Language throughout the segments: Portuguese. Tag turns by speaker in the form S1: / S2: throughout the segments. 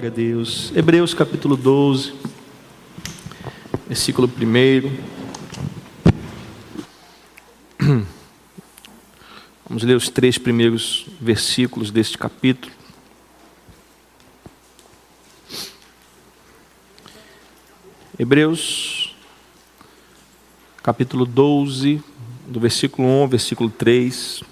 S1: Glória a Deus. Hebreus capítulo 12, versículo 1. Vamos ler os três primeiros versículos deste capítulo. Hebreus, capítulo 12, do versículo 1 ao versículo 3.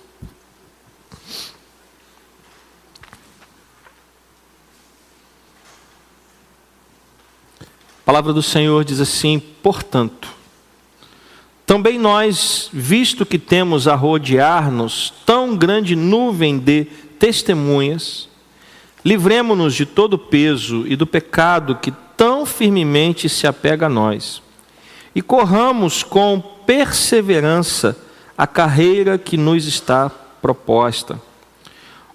S1: Palavra do Senhor diz assim: portanto, também nós, visto que temos a rodear-nos tão grande nuvem de testemunhas, livremo-nos de todo o peso e do pecado que tão firmemente se apega a nós, e corramos com perseverança a carreira que nos está proposta,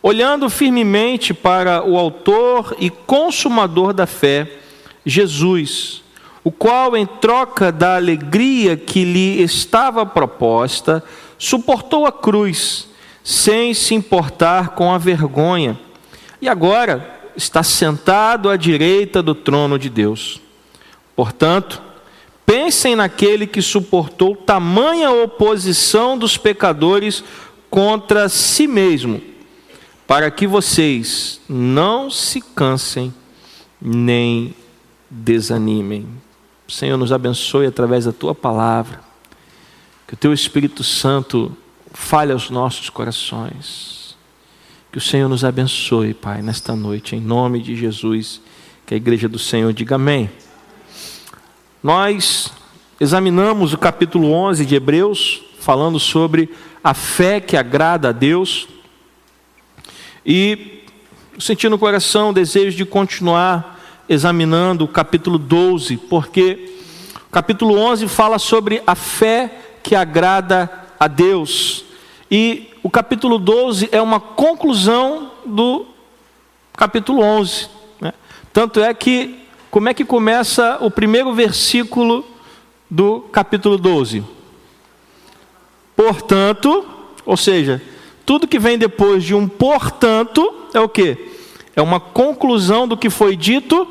S1: olhando firmemente para o Autor e Consumador da fé, Jesus o qual, em troca da alegria que lhe estava proposta, suportou a cruz, sem se importar com a vergonha, e agora está sentado à direita do trono de Deus. Portanto, pensem naquele que suportou tamanha oposição dos pecadores contra si mesmo, para que vocês não se cansem nem desanimem. Senhor, nos abençoe através da tua palavra. Que o teu Espírito Santo fale aos nossos corações. Que o Senhor nos abençoe, Pai, nesta noite, em nome de Jesus. Que a igreja do Senhor diga amém. Nós examinamos o capítulo 11 de Hebreus, falando sobre a fé que agrada a Deus. E senti no coração o desejo de continuar examinando o capítulo 12, porque o capítulo 11 fala sobre a fé que agrada a Deus. E o capítulo 12 é uma conclusão do capítulo 11. Né? Tanto é que, como é que começa o primeiro versículo do capítulo 12? Portanto, ou seja, tudo que vem depois de um portanto é o que? É uma conclusão do que foi dito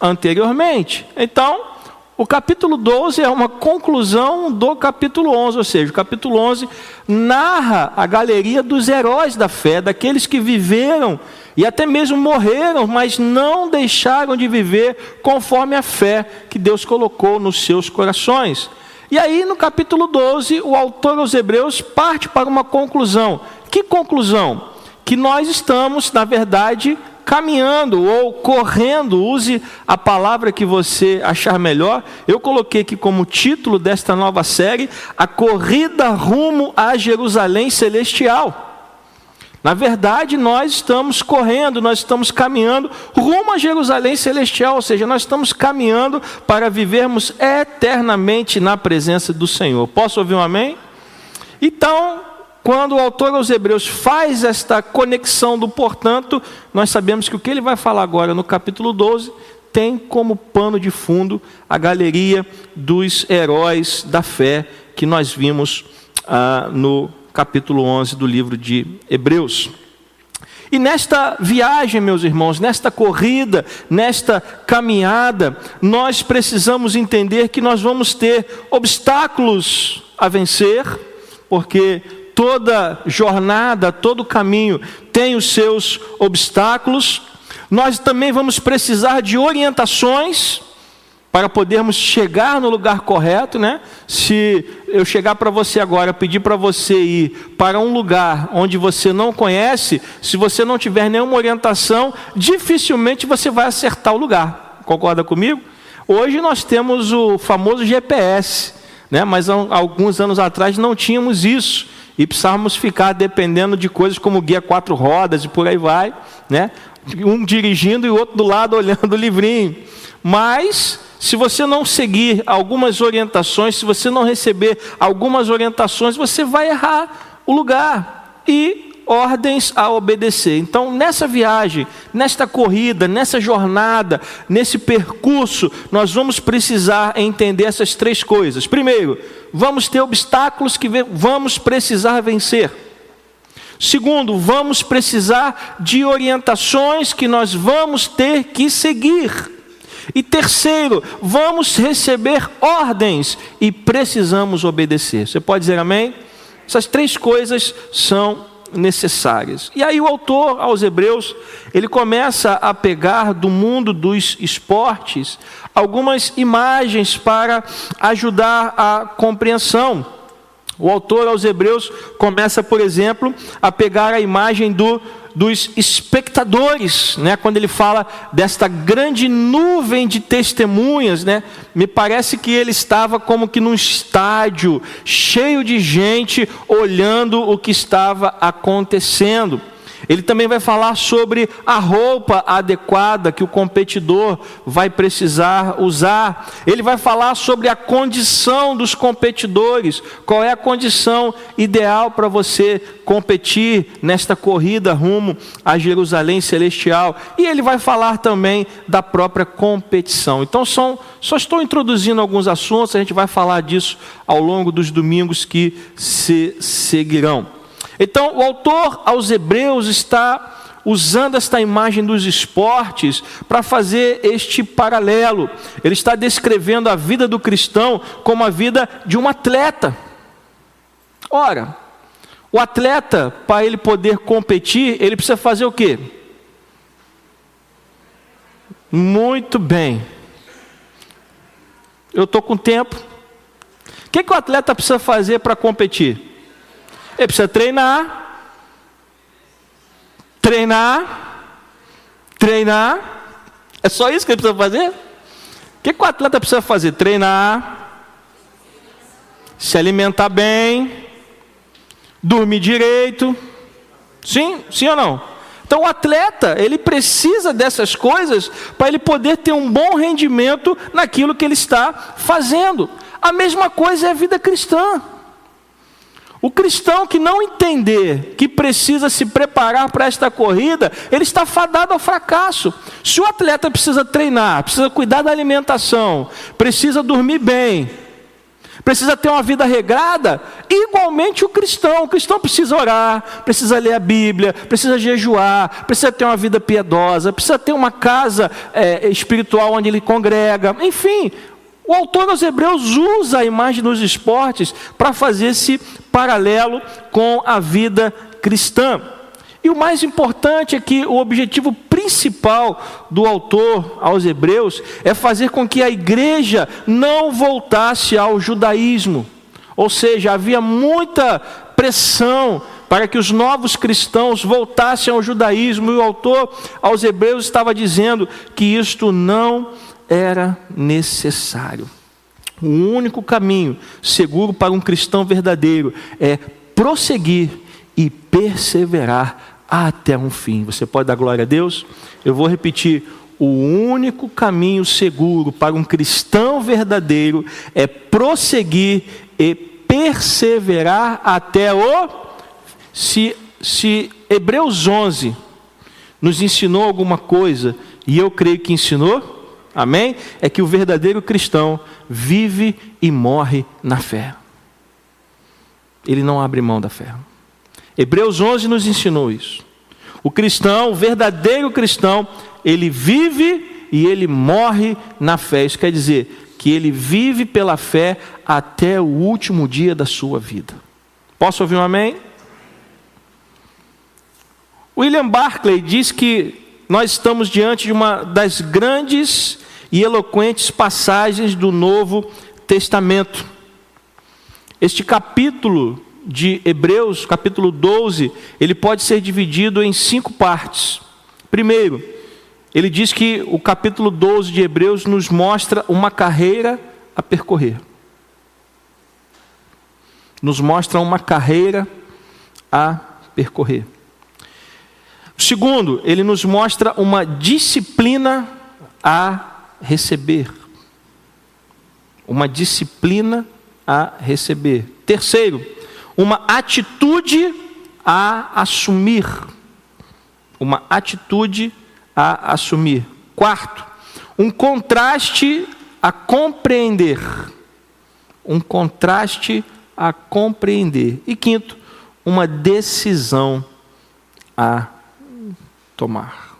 S1: anteriormente. Então, o capítulo 12 é uma conclusão do capítulo 11, ou seja, o capítulo 11 narra a galeria dos heróis da fé, daqueles que viveram e até mesmo morreram, mas não deixaram de viver conforme a fé que Deus colocou nos seus corações. E aí, no capítulo 12, o autor aos Hebreus parte para uma conclusão. Que conclusão? Que nós estamos, na verdade, caminhando ou correndo, use a palavra que você achar melhor. Eu coloquei aqui como título desta nova série: A Corrida Rumo a Jerusalém Celestial. Na verdade, nós estamos correndo, nós estamos caminhando rumo a Jerusalém Celestial, ou seja, nós estamos caminhando para vivermos eternamente na presença do Senhor. Posso ouvir um amém? Então, quando o autor aos Hebreus faz esta conexão do portanto, nós sabemos que o que ele vai falar agora no capítulo 12 tem como pano de fundo a galeria dos heróis da fé que nós vimos ah, no capítulo 11 do livro de Hebreus. E nesta viagem, meus irmãos, nesta corrida, nesta caminhada, nós precisamos entender que nós vamos ter obstáculos a vencer, porque toda jornada, todo caminho tem os seus obstáculos. Nós também vamos precisar de orientações para podermos chegar no lugar correto, né? Se eu chegar para você agora, pedir para você ir para um lugar onde você não conhece, se você não tiver nenhuma orientação, dificilmente você vai acertar o lugar. Concorda comigo? Hoje nós temos o famoso GPS, né? Mas alguns anos atrás não tínhamos isso e precisávamos ficar dependendo de coisas como guia quatro rodas e por aí vai, né? Um dirigindo e o outro do lado olhando o livrinho. Mas se você não seguir algumas orientações, se você não receber algumas orientações, você vai errar o lugar. E ordens a obedecer. Então, nessa viagem, nesta corrida, nessa jornada, nesse percurso, nós vamos precisar entender essas três coisas. Primeiro, vamos ter obstáculos que vamos precisar vencer. Segundo, vamos precisar de orientações que nós vamos ter que seguir. E terceiro, vamos receber ordens e precisamos obedecer. Você pode dizer amém? Essas três coisas são necessárias. E aí o autor aos Hebreus, ele começa a pegar do mundo dos esportes algumas imagens para ajudar a compreensão. O autor aos Hebreus começa, por exemplo, a pegar a imagem do dos espectadores, né? Quando ele fala desta grande nuvem de testemunhas, né? Me parece que ele estava como que num estádio cheio de gente olhando o que estava acontecendo. Ele também vai falar sobre a roupa adequada que o competidor vai precisar usar. Ele vai falar sobre a condição dos competidores, qual é a condição ideal para você competir nesta corrida rumo a Jerusalém celestial. E ele vai falar também da própria competição. Então são, só estou introduzindo alguns assuntos, a gente vai falar disso ao longo dos domingos que se seguirão. Então, o autor aos Hebreus está usando esta imagem dos esportes para fazer este paralelo. Ele está descrevendo a vida do cristão como a vida de um atleta. Ora, o atleta, para ele poder competir, ele precisa fazer o quê? Muito bem. Eu estou com tempo. O que, que o atleta precisa fazer para competir? Ele precisa treinar, treinar, treinar. É só isso que ele precisa fazer? O que, que o atleta precisa fazer? Treinar, se alimentar bem, dormir direito. Sim, sim ou não? Então o atleta, ele precisa dessas coisas para ele poder ter um bom rendimento naquilo que ele está fazendo. A mesma coisa é a vida cristã. O cristão que não entender que precisa se preparar para esta corrida, ele está fadado ao fracasso. Se o atleta precisa treinar, precisa cuidar da alimentação, precisa dormir bem, precisa ter uma vida regrada, igualmente o cristão. O cristão precisa orar, precisa ler a Bíblia, precisa jejuar, precisa ter uma vida piedosa, precisa ter uma casa é, espiritual onde ele congrega, enfim. O autor aos Hebreus usa a imagem dos esportes para fazer esse paralelo com a vida cristã. E o mais importante é que o objetivo principal do autor aos Hebreus é fazer com que a igreja não voltasse ao judaísmo. Ou seja, havia muita pressão para que os novos cristãos voltassem ao judaísmo, e o autor aos Hebreus estava dizendo que isto não era necessário. O único caminho seguro para um cristão verdadeiro é prosseguir e perseverar até um fim. Você pode dar glória a Deus? Eu vou repetir. O único caminho seguro para um cristão verdadeiro é prosseguir e perseverar até o. Se, se Hebreus 11 nos ensinou alguma coisa, e eu creio que ensinou, amém? É que o verdadeiro cristão vive e morre na fé. Ele não abre mão da fé. Hebreus 11 nos ensinou isso. O cristão, o verdadeiro cristão, ele vive e ele morre na fé. Isso quer dizer que ele vive pela fé até o último dia da sua vida. Posso ouvir um amém? William Barclay diz que nós estamos diante de uma das grandes e eloquentes passagens do Novo Testamento. Este capítulo de Hebreus, capítulo 12, ele pode ser dividido em cinco partes. Primeiro, ele diz que o capítulo 12 de Hebreus nos mostra uma carreira a percorrer. Nos mostra uma carreira a percorrer. Segundo, ele nos mostra uma disciplina a receber. Uma disciplina a receber. Terceiro, uma atitude a assumir. Uma atitude a assumir. Quarto, um contraste a compreender. Um contraste a compreender. E quinto, uma decisão a tomar.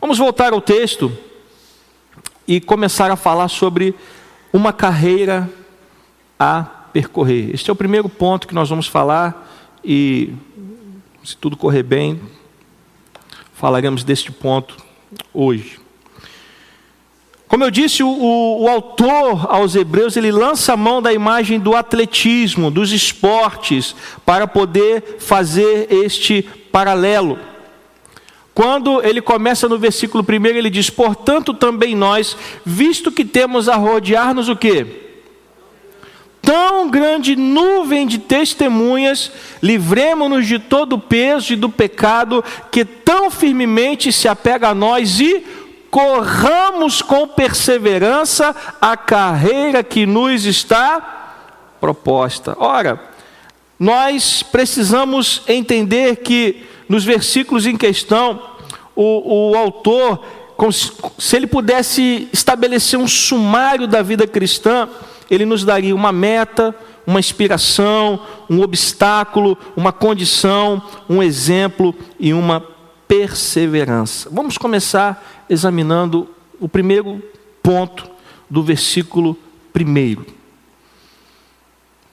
S1: Vamos voltar ao texto e começar a falar sobre uma carreira a percorrer. Este é o primeiro ponto que nós vamos falar e, se tudo correr bem, falaremos deste ponto hoje. Como eu disse, o, o, autor aos Hebreus ele lança a mão da imagem do atletismo, dos esportes, para poder fazer este paralelo. Quando ele começa no versículo 1, ele diz: Portanto, também nós, visto que temos a rodear-nos o quê? Tão grande nuvem de testemunhas, livremos-nos de todo o peso e do pecado que tão firmemente se apega a nós e corramos com perseverança a carreira que nos está proposta. Ora, nós precisamos entender que nos versículos em questão, o, o autor, se ele pudesse estabelecer um sumário da vida cristã, ele nos daria uma meta, uma inspiração, um obstáculo, uma condição, um exemplo e uma perseverança. Vamos começar examinando o primeiro ponto do versículo primeiro.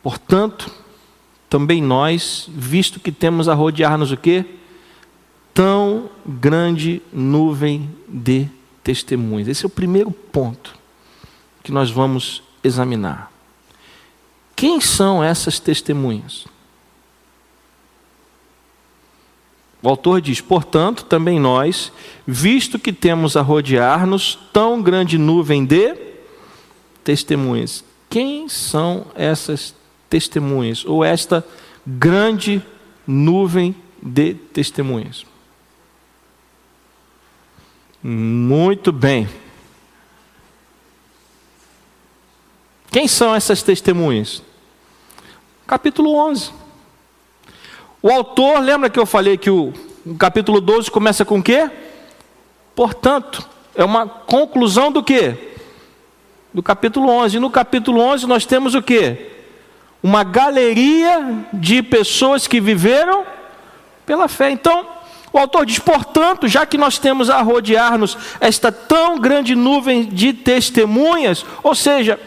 S1: Portanto, também nós, visto que temos a rodear-nos o quê? Tão grande nuvem de testemunhas. Esse é o primeiro ponto que nós vamos examinar. Quem são essas testemunhas? O autor diz: Portanto, também nós, visto que temos a rodear-nos tão grande nuvem de testemunhas. Quem são essas testemunhas? Ou esta grande nuvem de testemunhas? Muito bem. Quem são essas testemunhas? Capítulo 11. O autor, lembra que eu falei que o, o capítulo 12 começa com o quê? Portanto, é uma conclusão do quê? Do capítulo 11. E no capítulo 11 nós temos o quê? Uma galeria de pessoas que viveram pela fé. Então, o autor diz: portanto, já que nós temos a rodear-nos esta tão grande nuvem de testemunhas, ou seja,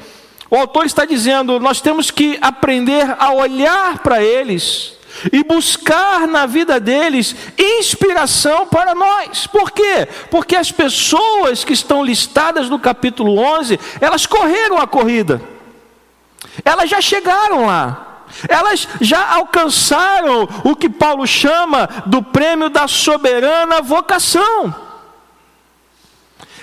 S1: o autor está dizendo: nós temos que aprender a olhar para eles e buscar na vida deles inspiração para nós. Por quê? Porque as pessoas que estão listadas no capítulo 11, elas correram a corrida, elas já chegaram lá. Elas já alcançaram o que Paulo chama do prêmio da soberana vocação.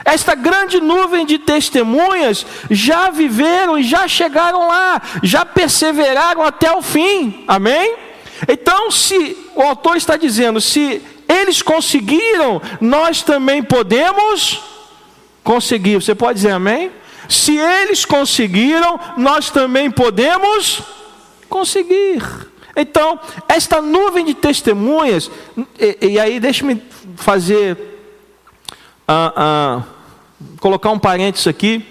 S1: Esta grande nuvem de testemunhas já viveram e já chegaram lá, já perseveraram até o fim. Amém? Então, se o autor está dizendo, se eles conseguiram, nós também podemos conseguir. Você pode dizer amém? Se eles conseguiram, nós também podemos conseguir. Então, esta nuvem de testemunhas, e, e aí deixe-me fazer, ah, ah, colocar um parênteses aqui.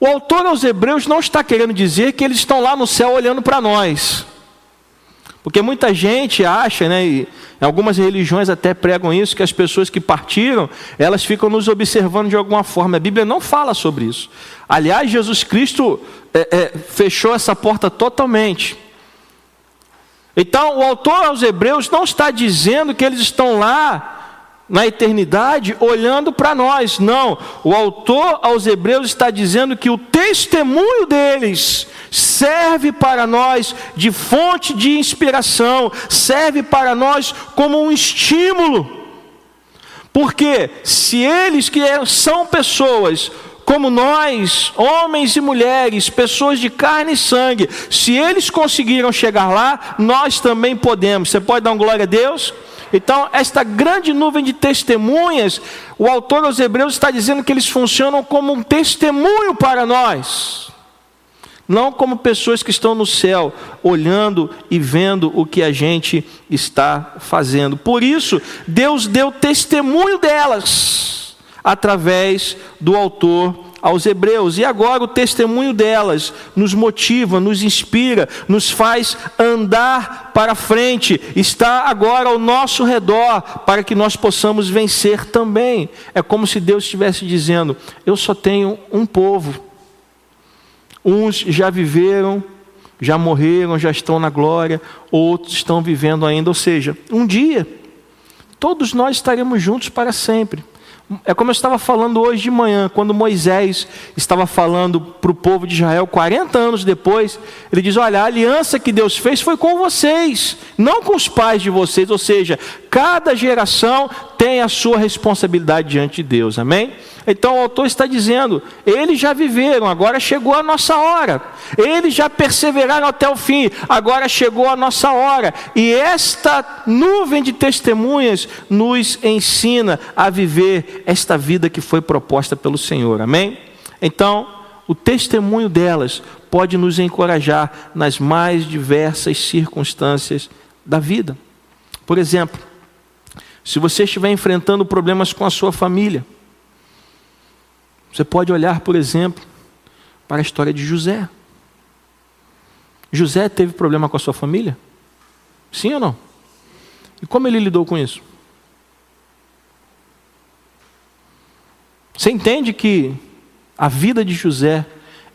S1: O autor aos Hebreus não está querendo dizer que eles estão lá no céu olhando para nós. Porque muita gente acha, né, e algumas religiões até pregam isso, que as pessoas que partiram, elas ficam nos observando de alguma forma. A Bíblia não fala sobre isso. Aliás, Jesus Cristo é, é, fechou essa porta totalmente. Então, o autor aos Hebreus não está dizendo que eles estão lá na eternidade olhando para nós. Não, o autor aos Hebreus está dizendo que o testemunho deles serve para nós de fonte de inspiração, serve para nós como um estímulo. Porque se eles que são pessoas como nós, homens e mulheres, pessoas de carne e sangue, se eles conseguiram chegar lá, nós também podemos. Você pode dar uma glória a Deus? Então, esta grande nuvem de testemunhas, o autor aos Hebreus está dizendo que eles funcionam como um testemunho para nós, não como pessoas que estão no céu, olhando e vendo o que a gente está fazendo. Por isso, Deus deu testemunho delas, através do autor aos Hebreus. E agora o testemunho delas nos motiva, nos inspira, nos faz andar para frente, está agora ao nosso redor, para que nós possamos vencer também. É como se Deus estivesse dizendo: Eu só tenho um povo. Uns já viveram, já morreram, já estão na glória, outros estão vivendo ainda. Ou seja, um dia, todos nós estaremos juntos para sempre. É como eu estava falando hoje de manhã, quando Moisés estava falando para o povo de Israel, 40 anos depois, ele diz: Olha, a aliança que Deus fez foi com vocês, não com os pais de vocês. Ou seja, cada geração tem a sua responsabilidade diante de Deus, amém? Então o autor está dizendo: eles já viveram, agora chegou a nossa hora. Eles já perseveraram até o fim, agora chegou a nossa hora. E esta nuvem de testemunhas nos ensina a viver esta vida que foi proposta pelo Senhor, amém? Então, o testemunho delas pode nos encorajar nas mais diversas circunstâncias da vida. Por exemplo, se você estiver enfrentando problemas com a sua família, você pode olhar, por exemplo, para a história de José. José teve problema com a sua família? Sim ou não? E como ele lidou com isso? Você entende que a vida de José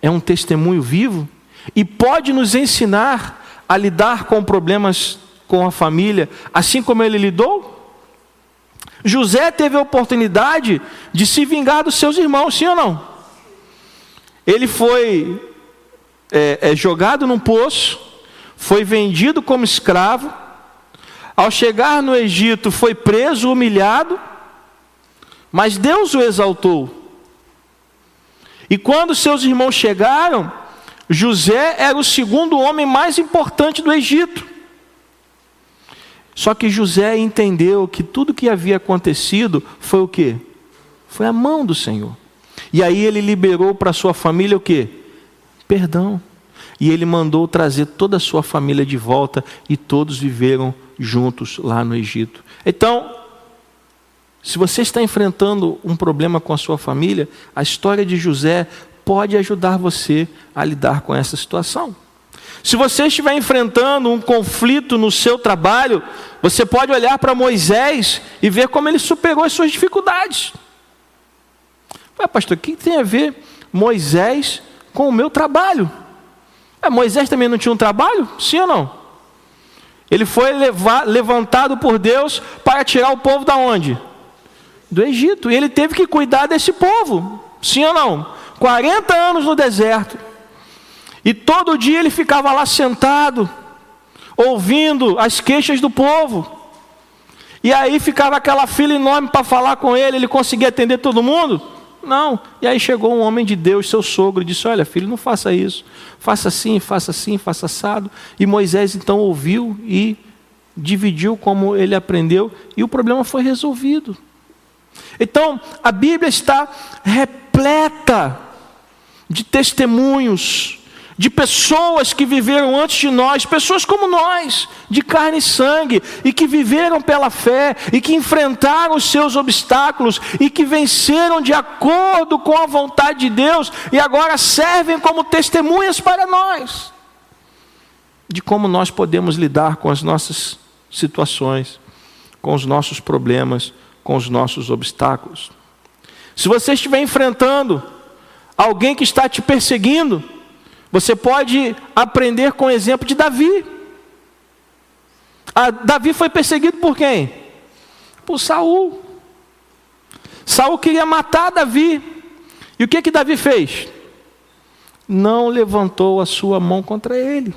S1: é um testemunho vivo e pode nos ensinar a lidar com problemas com a família, assim como ele lidou? José teve a oportunidade de se vingar dos seus irmãos, sim ou não? Ele foi é, é, jogado num poço, foi vendido como escravo, ao chegar no Egito foi preso, humilhado, mas Deus o exaltou. E quando seus irmãos chegaram, José era o segundo homem mais importante do Egito. Só que José entendeu que tudo que havia acontecido foi o que? Foi a mão do Senhor. E aí ele liberou para sua família o que? Perdão. E ele mandou trazer toda a sua família de volta e todos viveram juntos lá no Egito. Então, se você está enfrentando um problema com a sua família, a história de José pode ajudar você a lidar com essa situação. Se você estiver enfrentando um conflito no seu trabalho, você pode olhar para Moisés e ver como ele superou as suas dificuldades. Ué, pastor, o que tem a ver Moisés com o meu trabalho? É, Moisés também não tinha um trabalho? Sim ou não? Ele foi levar, levantado por Deus para tirar o povo da onde? Do Egito. E ele teve que cuidar desse povo. Sim ou não? 40 anos no deserto. E todo dia ele ficava lá sentado, ouvindo as queixas do povo. E aí ficava aquela fila enorme para falar com ele, ele conseguia atender todo mundo? Não. E aí chegou um homem de Deus, seu sogro, e disse: Olha, filho, não faça isso. Faça assim, faça assim, faça assado. E Moisés então ouviu e dividiu como ele aprendeu, e o problema foi resolvido. Então, a Bíblia está repleta de testemunhos de pessoas que viveram antes de nós, pessoas como nós, de carne e sangue, e que viveram pela fé, e que enfrentaram os seus obstáculos, e que venceram de acordo com a vontade de Deus, e agora servem como testemunhas para nós, de como nós podemos lidar com as nossas situações, com os nossos problemas, com os nossos obstáculos. Se você estiver enfrentando alguém que está te perseguindo, você pode aprender com o exemplo de Davi. A ah, Davi foi perseguido por quem? Por Saul. Saul queria matar Davi. E o que que Davi fez? Não levantou a sua mão contra ele.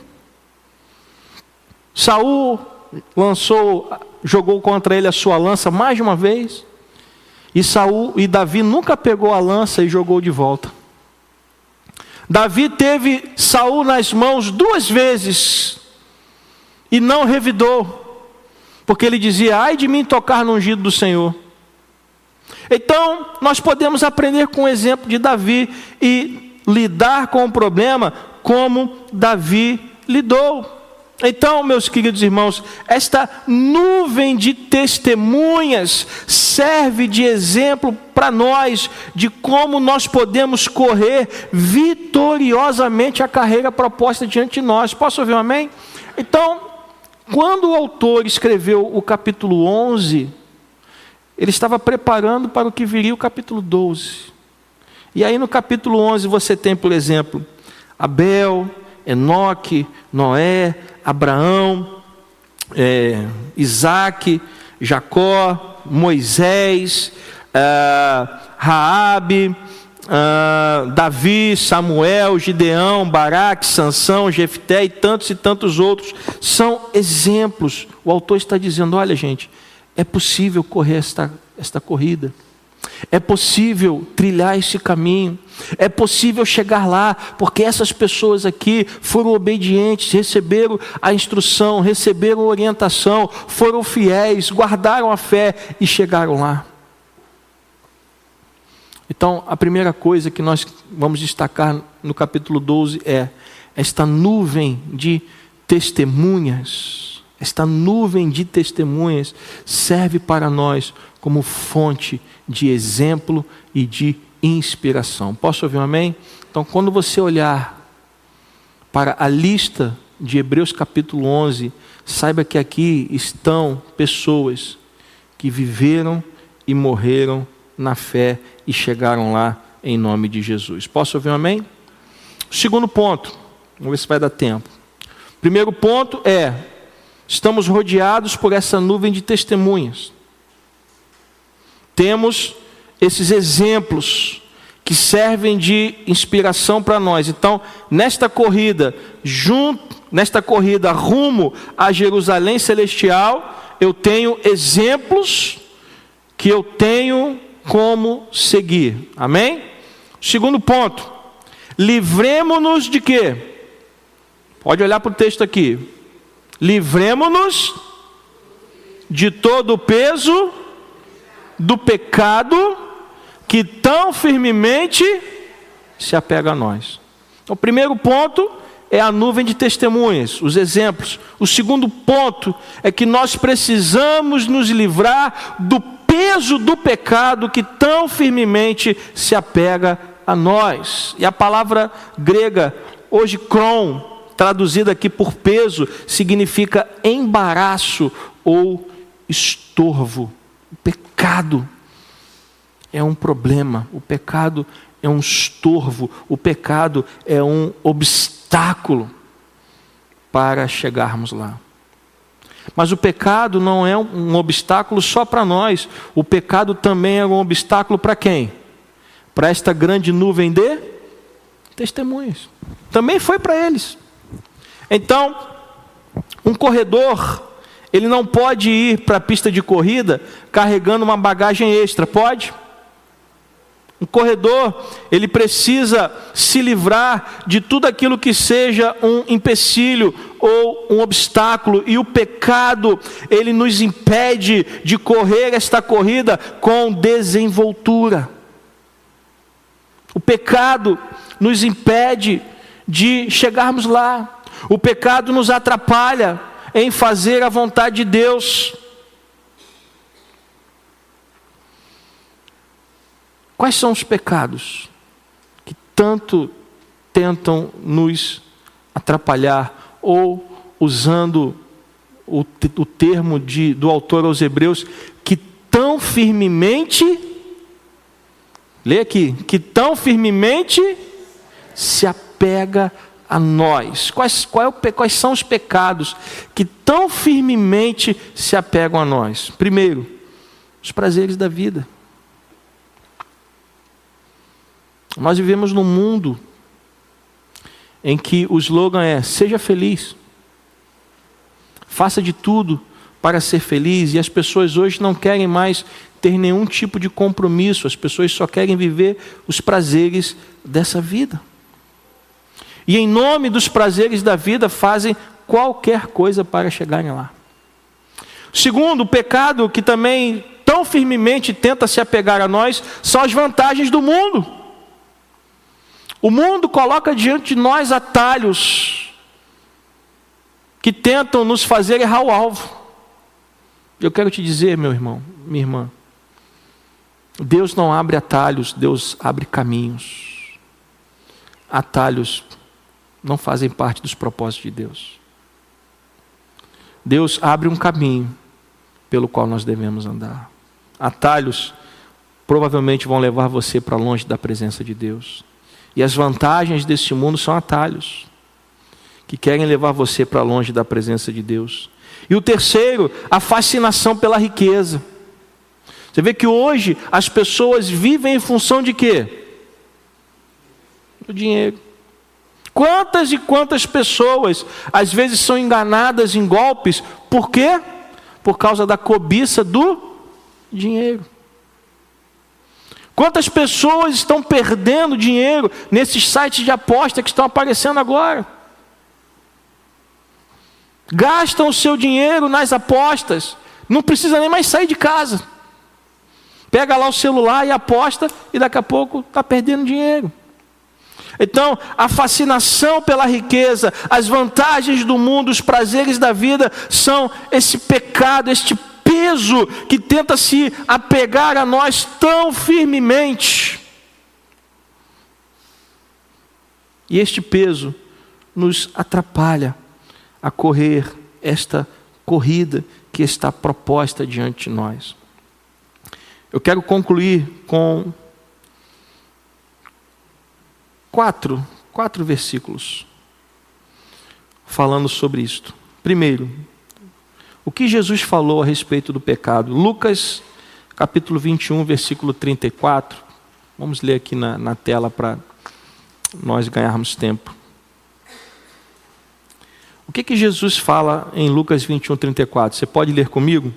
S1: Saul lançou, jogou contra ele a sua lança mais de uma vez. E Saul e Davi nunca pegou a lança e jogou de volta. Davi teve Saul nas mãos duas vezes e não revidou, porque ele dizia: "Ai de mim tocar no ungido do Senhor". Então, nós podemos aprender com o exemplo de Davi e lidar com o problema como Davi lidou. Então, meus queridos irmãos, esta nuvem de testemunhas serve de exemplo para nós de como nós podemos correr vitoriosamente a carreira proposta diante de nós. Posso ouvir um amém? Então, quando o autor escreveu o capítulo 11, ele estava preparando para o que viria o capítulo 12. E aí no capítulo 11 você tem, por exemplo, Abel, Enoque, Noé, Abraão, é, Isaac, Jacó, Moisés, é, Raabe, é, Davi, Samuel, Gideão, Baraque, Sansão, Jefté e tantos e tantos outros são exemplos. O autor está dizendo: olha, gente, é possível correr esta, esta corrida. É possível trilhar esse caminho, é possível chegar lá, porque essas pessoas aqui foram obedientes, receberam a instrução, receberam a orientação, foram fiéis, guardaram a fé e chegaram lá. Então, a primeira coisa que nós vamos destacar no capítulo 12 é esta nuvem de testemunhas. Esta nuvem de testemunhas serve para nós como fonte de exemplo e de inspiração. Posso ouvir um amém? Então, quando você olhar para a lista de Hebreus capítulo 11, saiba que aqui estão pessoas que viveram e morreram na fé e chegaram lá em nome de Jesus. Posso ouvir um amém? Segundo ponto, vamos ver se vai dar tempo. Primeiro ponto é: estamos rodeados por essa nuvem de testemunhas temos esses exemplos que servem de inspiração para nós. Então, nesta corrida, junto, nesta corrida rumo a Jerusalém celestial, eu tenho exemplos que eu tenho como seguir. Amém? Segundo ponto. Livremos-nos de quê? Pode olhar para o texto aqui. Livremos-nos de todo o peso do pecado que tão firmemente se apega a nós. O primeiro ponto é a nuvem de testemunhas, os exemplos. O segundo ponto é que nós precisamos nos livrar do peso do pecado que tão firmemente se apega a nós. E a palavra grega, hoje, cron, traduzida aqui por peso, significa embaraço ou estorvo. O pecado é um problema, o pecado é um estorvo, o pecado é um obstáculo para chegarmos lá. Mas o pecado não é um obstáculo só para nós, o pecado também é um obstáculo para quem? Para esta grande nuvem de testemunhas. Também foi para eles. Então, um corredor ele não pode ir para a pista de corrida carregando uma bagagem extra, pode? Um corredor, ele precisa se livrar de tudo aquilo que seja um empecilho ou um obstáculo, e o pecado, ele nos impede de correr esta corrida com desenvoltura. O pecado nos impede de chegarmos lá, o pecado nos atrapalha em fazer a vontade de Deus. Quais são os pecados que tanto tentam nos atrapalhar ou usando o, o termo de, do autor aos Hebreus, que tão firmemente, lê aqui, que tão firmemente se apega a nós? Quais, é o, quais são os pecados que tão firmemente se apegam a nós? Primeiro, os prazeres da vida. Nós vivemos num mundo em que o slogan é: seja feliz, faça de tudo para ser feliz, e as pessoas hoje não querem mais ter nenhum tipo de compromisso, as pessoas só querem viver os prazeres dessa vida e, em nome dos prazeres da vida, fazem qualquer coisa para chegarem lá. Segundo, o pecado que também tão firmemente tenta se apegar a nós são as vantagens do mundo. O mundo coloca diante de nós atalhos que tentam nos fazer errar o alvo. Eu quero te dizer, meu irmão, minha irmã, Deus não abre atalhos, Deus abre caminhos. Atalhos não fazem parte dos propósitos de Deus. Deus abre um caminho pelo qual nós devemos andar. Atalhos provavelmente vão levar você para longe da presença de Deus. E as vantagens deste mundo são atalhos que querem levar você para longe da presença de Deus. E o terceiro, a fascinação pela riqueza. Você vê que hoje as pessoas vivem em função de quê? Do dinheiro. Quantas e quantas pessoas às vezes são enganadas em golpes, por quê? Por causa da cobiça do dinheiro. Quantas pessoas estão perdendo dinheiro nesses sites de aposta que estão aparecendo agora? Gastam o seu dinheiro nas apostas, não precisa nem mais sair de casa. Pega lá o celular e aposta, e daqui a pouco está perdendo dinheiro. Então, a fascinação pela riqueza, as vantagens do mundo, os prazeres da vida são esse pecado, este peso que tenta se apegar a nós tão firmemente. E este peso nos atrapalha a correr esta corrida que está proposta diante de nós. Eu quero concluir com quatro, quatro versículos falando sobre isto. Primeiro, o que Jesus falou a respeito do pecado? Lucas, capítulo 21, versículo 34. Vamos ler aqui na, na tela para nós ganharmos tempo. O que, que Jesus fala em Lucas 21, 34? Você pode ler comigo?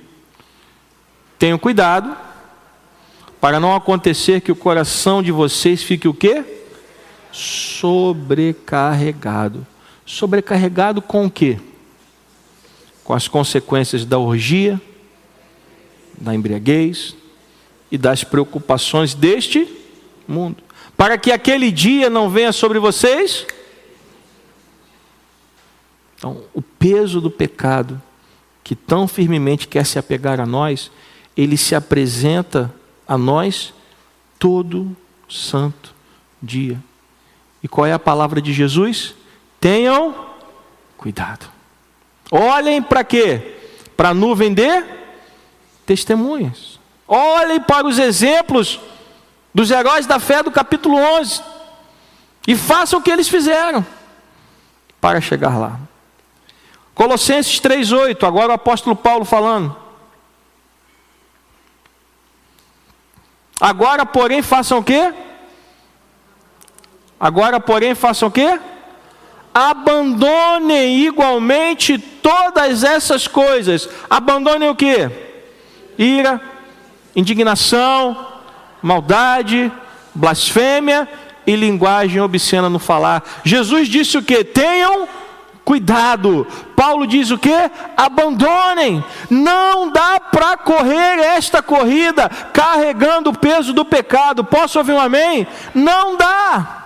S1: Tenham cuidado para não acontecer que o coração de vocês fique o quê? Sobrecarregado. Sobrecarregado com o quê? com as consequências da orgia, da embriaguez e das preocupações deste mundo. Para que aquele dia não venha sobre vocês. Então, o peso do pecado, que tão firmemente quer se apegar a nós, ele se apresenta a nós todo santo dia. E qual é a palavra de Jesus? Tenham cuidado. Olhem para quê? Para a nuvem de testemunhas. Olhem para os exemplos dos heróis da fé do capítulo 11 e façam o que eles fizeram para chegar lá. Colossenses 3:8, agora o apóstolo Paulo falando. Agora, porém, façam o quê? Agora, porém, façam o quê? abandonem igualmente todas essas coisas. Abandonem o que? Ira, indignação, maldade, blasfêmia e linguagem obscena no falar. Jesus disse o que? Tenham cuidado. Paulo diz o que? Abandonem. Não dá para correr esta corrida carregando o peso do pecado. Posso ouvir um amém? Não dá.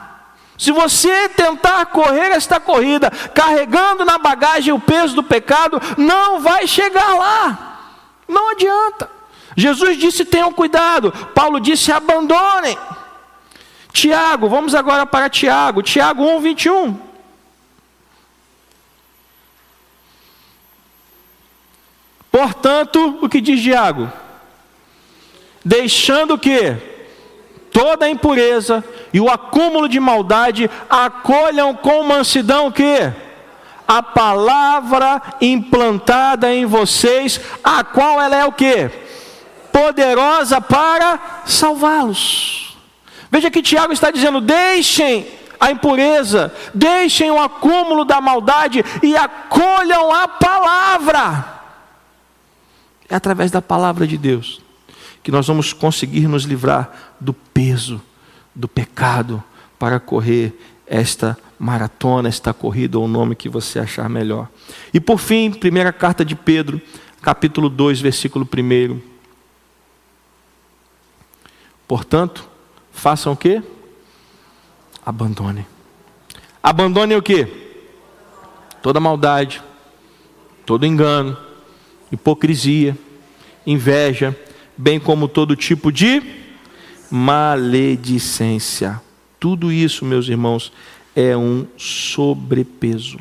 S1: Se você tentar correr esta corrida carregando na bagagem o peso do pecado, não vai chegar lá. Não adianta. Jesus disse: tenham cuidado. Paulo disse: abandonem. Tiago, vamos agora para Tiago. Tiago 1, 21. Portanto, o que diz Tiago? Deixando o que? Toda a impureza e o acúmulo de maldade, acolham com mansidão que? A palavra implantada em vocês, a qual ela é o que? Poderosa para salvá-los. Veja que Tiago está dizendo: deixem a impureza, deixem o acúmulo da maldade e acolham a palavra. É através da palavra de Deus que nós vamos conseguir nos livrar do peso do pecado para correr esta maratona, esta corrida, ou o nome que você achar melhor. E por fim, primeira carta de Pedro, capítulo 2, versículo 1. Portanto, façam o que? Abandonem. Abandonem o que? Toda maldade, todo engano, hipocrisia, inveja, bem como todo tipo de maledicência. Tudo isso, meus irmãos, é um sobrepeso.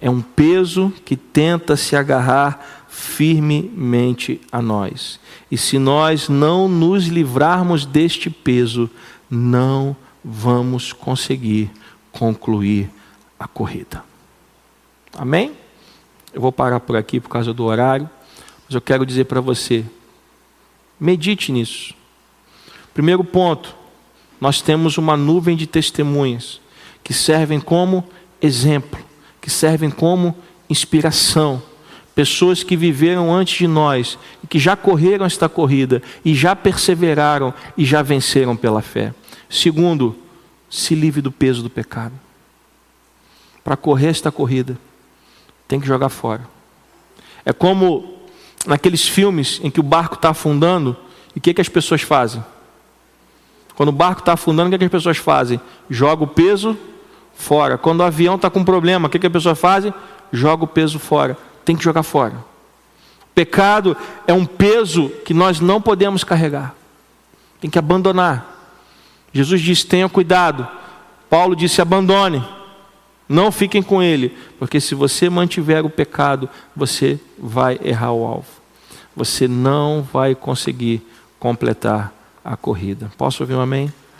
S1: É um peso que tenta se agarrar firmemente a nós. E se nós não nos livrarmos deste peso, não vamos conseguir concluir a corrida. Amém? Eu vou parar por aqui por causa do horário, mas eu quero dizer para você: medite nisso. Primeiro ponto, nós temos uma nuvem de testemunhas que servem como exemplo, que servem como inspiração. Pessoas que viveram antes de nós que já correram esta corrida e já perseveraram e já venceram pela fé. Segundo, se livre do peso do pecado. Para correr esta corrida, tem que jogar fora. É como naqueles filmes em que o barco está afundando e o que, que as pessoas fazem? Quando o barco está afundando, o que, que as pessoas fazem? Joga o peso fora. Quando o avião está com problema, o que, que as pessoas fazem? Joga o peso fora. Tem que jogar fora. Pecado é um peso que nós não podemos carregar. Tem que abandonar. Jesus disse: tenha cuidado. Paulo disse: abandone. Não fiquem com ele, porque se você mantiver o pecado, você vai errar o alvo. Você não vai conseguir completar a corrida. Posso ouvir um amém?